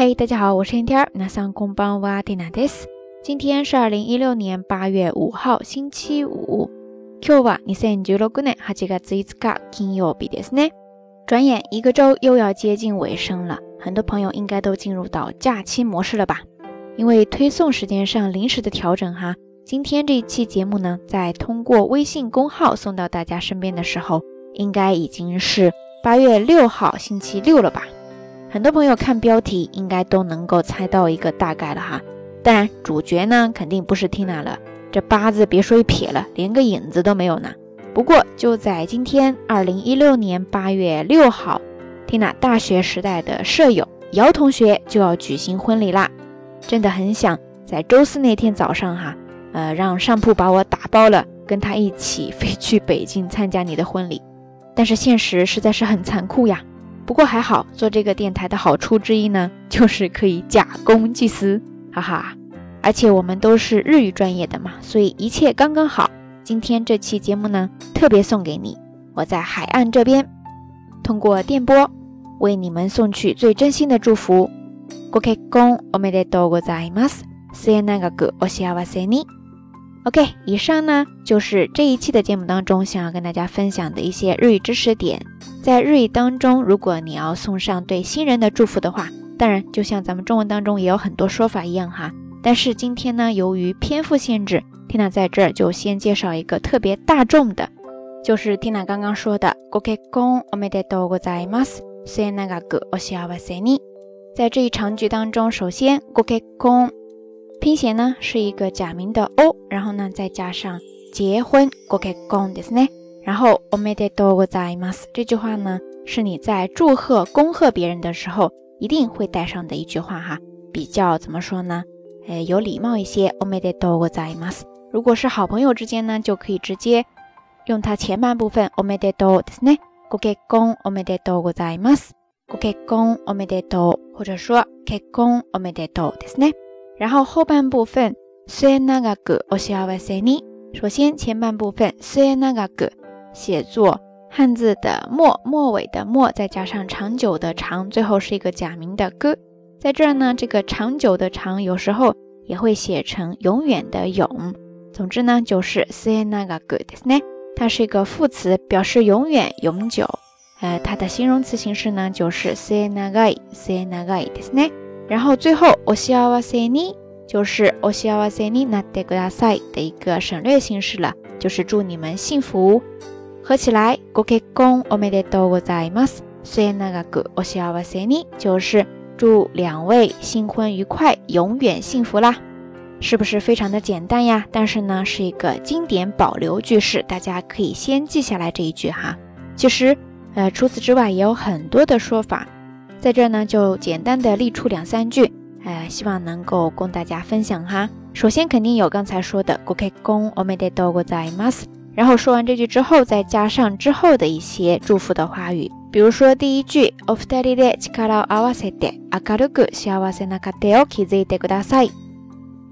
嘿，大家好，我是天天。那上空邦瓦蒂娜德斯。今天是二零一六年八月五号，星期五。今日は二千十六年八月一日金曜日ですね。转眼一个周又要接近尾声了，很多朋友应该都进入到假期模式了吧？因为推送时间上临时的调整哈，今天这一期节目呢，在通过微信公号送到大家身边的时候，应该已经是八月六号星期六了吧？ 很多朋友看标题应该都能够猜到一个大概了哈。当然，主角呢肯定不是 Tina 了，这八字别说一撇了，连个影子都没有呢。不过就在今天，二零一六年八月六号，Tina 大学时代的舍友姚同学就要举行婚礼啦。真的很想在周四那天早上哈，呃，让上铺把我打包了，跟他一起飞去北京参加你的婚礼。但是现实实在是很残酷呀。不过还好，做这个电台的好处之一呢，就是可以假公济私。哈哈，而且我们都是日语专业的嘛，所以一切刚刚好。今天这期节目呢，特别送给你，我在海岸这边，通过电波为你们送去最真心的祝福。ご結婚おめでとうございます。末永くお幸せに。 OK，以上呢就是这一期的节目当中想要跟大家分享的一些日语知识点。在日语当中，如果你要送上对新人的祝福的话，当然，就像咱们中文当中也有很多说法一样哈，但是今天呢，由于篇幅限制，Tina 在这儿就先介绍一个特别大众的，就是 Tina 刚刚说的 “goke kon omede do gozaimasu senaga go oshiawase 在这一长句当中，首先 “goke kon” 拼写呢是一个假名的 o，然后呢再加上结婚 “goke kon” ですね，然后 “omede do gozaimasu” 这句话呢是你在祝贺、恭贺别人的时候。一定会带上的一句话哈，比较怎么说呢？哎，有礼貌一些。おめでとうございます。如果是好朋友之间呢，就可以直接用它前半部分おめでとうですね。ご結婚おめでとうございます。ご結婚おめでとう，或者说結婚おめでとうですね。 然后后半部分末永くお幸せに。首先前半部分末永く写作。汉字的末末尾的末，再加上长久的长，最后是一个假名的歌。在这儿呢，这个长久的长有时候也会写成永远的永。总之呢，就是 say naga good 呢，它是一个副词，表示永远、永久。呃，它的形容词形式呢，就是 say nagai say nagai 呢。 然后最后 oshiawase ni 就是 oshiawase ni nade gudasai 的一个省略形式了，就是祝你们幸福。合起来，ご結婚おめでとうございます。末永くお幸せに，就是祝两位新婚愉快，永远幸福啦。是不是非常的简单呀？但是呢，是一个经典保留句式，大家可以先记下来这一句哈。其实，呃，除此之外也有很多的说法， 在这呢就简单的列出两三句，呃，希望能够供大家分享哈。首先肯定有刚才说的ご結婚おめでとうございます。然后说完这句之后，再加上之后的一些祝福的话语，比如说第一句お二人で力を合わせて明るく幸せな家庭を築いてください。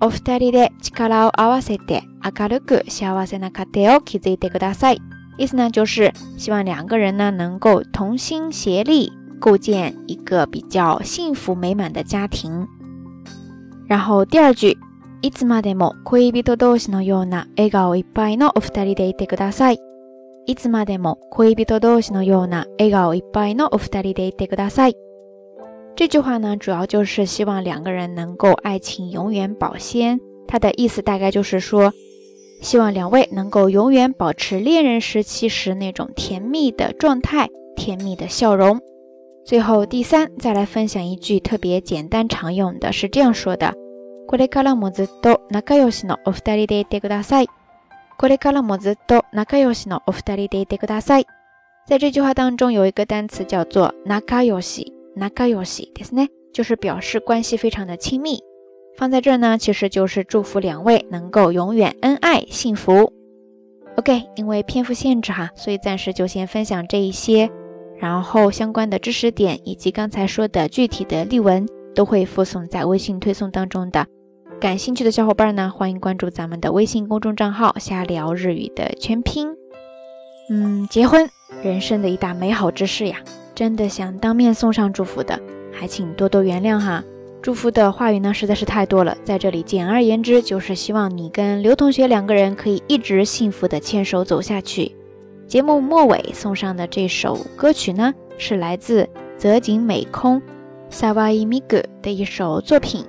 お二人で力を合わせて明るく幸せな家庭を築いてください。意思呢就是希望两个人呢能够同心协力， 构建一个比较幸福美满的家庭。然后第二句。いつまでも恋人同士のような笑顔いっぱいのお二人でいてください。いつまでも恋人同士のような笑顔いっぱいのお二人でいてください。这句话呢，主要就是希望两个人能够爱情永远保鲜。它的意思大概就是说，希望两位能够永远保持恋人时期时那种甜蜜的状态、甜蜜的笑容。 最后第三，再来分享一句特别简单常用的，是这样说的。これからもずっと仲良しのお二人でいてください。これからもずっと仲良しのお二人でいてください。在这句话当中有一个单词叫做仲良し，仲良しですね，就是表示关系非常的亲密。放在这儿呢，其实就是祝福两位能够永远恩爱幸福。OK，因为篇幅限制哈，所以暂时就先分享这一些， 然后相关的知识点以及刚才说的具体的例文都会附送在微信推送当中的。感兴趣的小伙伴呢，欢迎关注咱们的微信公众账号“瞎聊日语”的全拼。嗯，结婚，人生的一大美好之事呀，真的想当面送上祝福的，还请多多原谅哈。祝福的话语呢实在是太多了，在这里简而言之就是希望你跟刘同学两个人可以一直幸福的牵手走下去。节目末尾送上的这首歌曲呢，是来自泽井美空 Sawai Migu 的一首作品，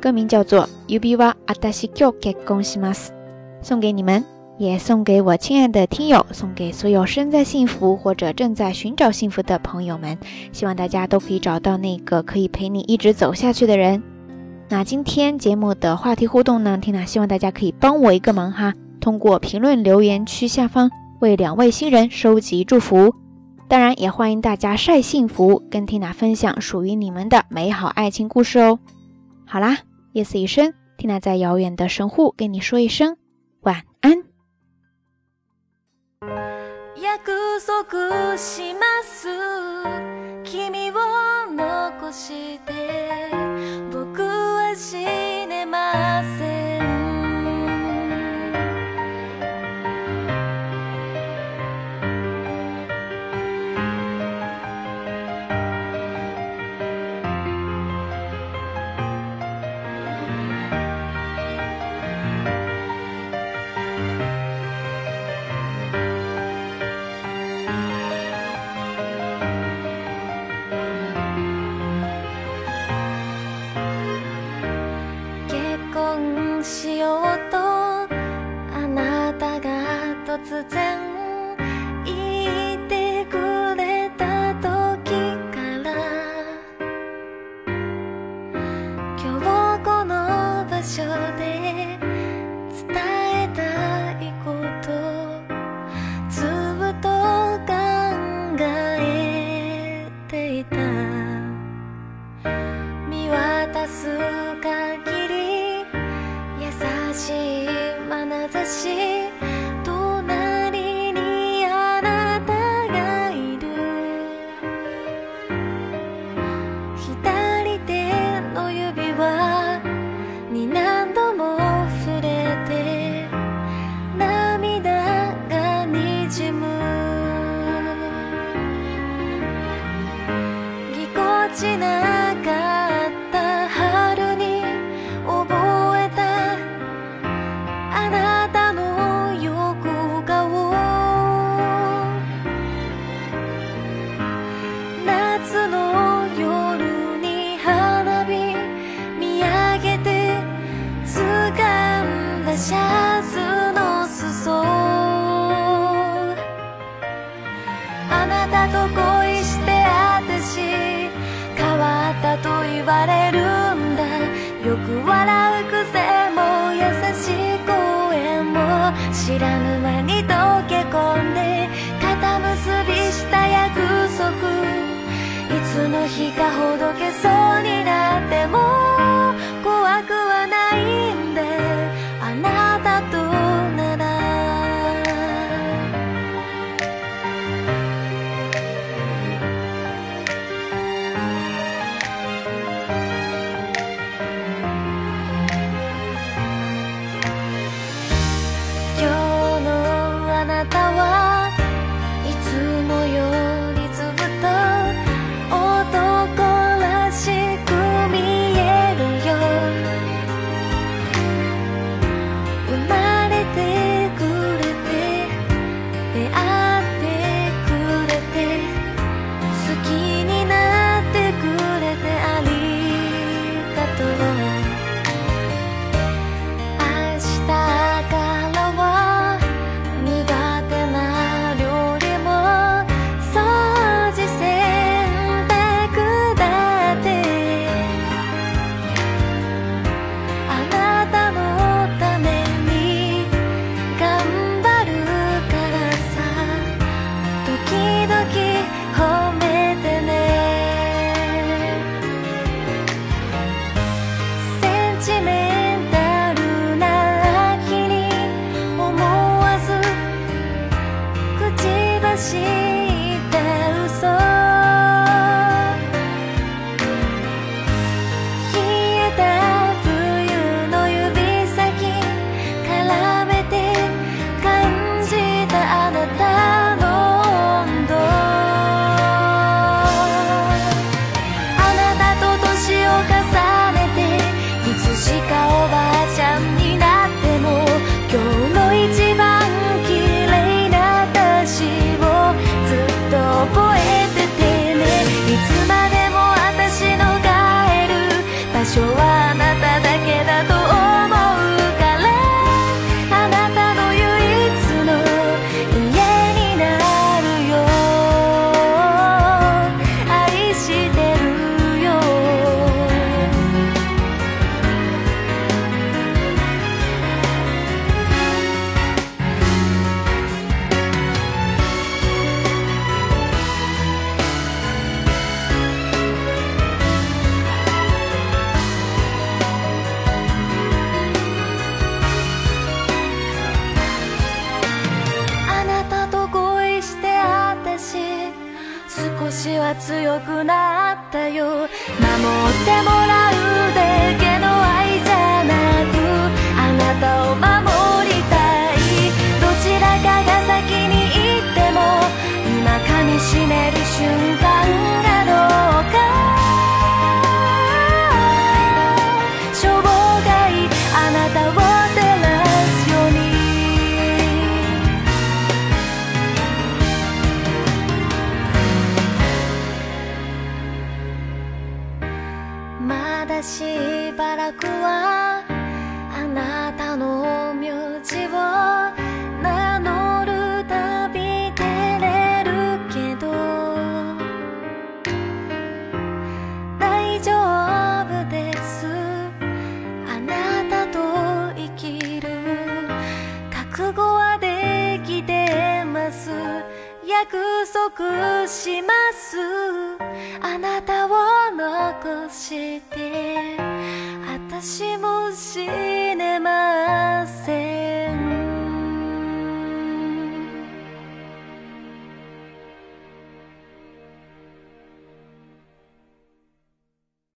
歌名叫做 Ubi wa Atashi Kyo k e k o n s i m a s 送给你们。也送给我亲爱的听友，送给所有身在幸福或者正在寻找幸福的朋友们。希望大家都可以找到那个可以陪你一直走下去的人。那今天节目的话题互动呢缇娜希望大家可以帮我一个忙哈，通过评论留言区下方为两位新人收集祝福。当然，也欢迎大家晒幸福，跟缇娜分享属于你们的美好爱情故事哦。好啦，夜色已深，缇娜在遥远的神户跟你说一声晚安。約束します君を残して僕は死ねません 笑う癖も優しい声も知らぬ間に溶け込んで肩結びした約束。いつの日かほどだしばらくはあなたの名字を名乗るたび照れるけど。大丈夫です。あなたと生きる。覚悟はできてます。約束します。あなたを残して。私も死ねません。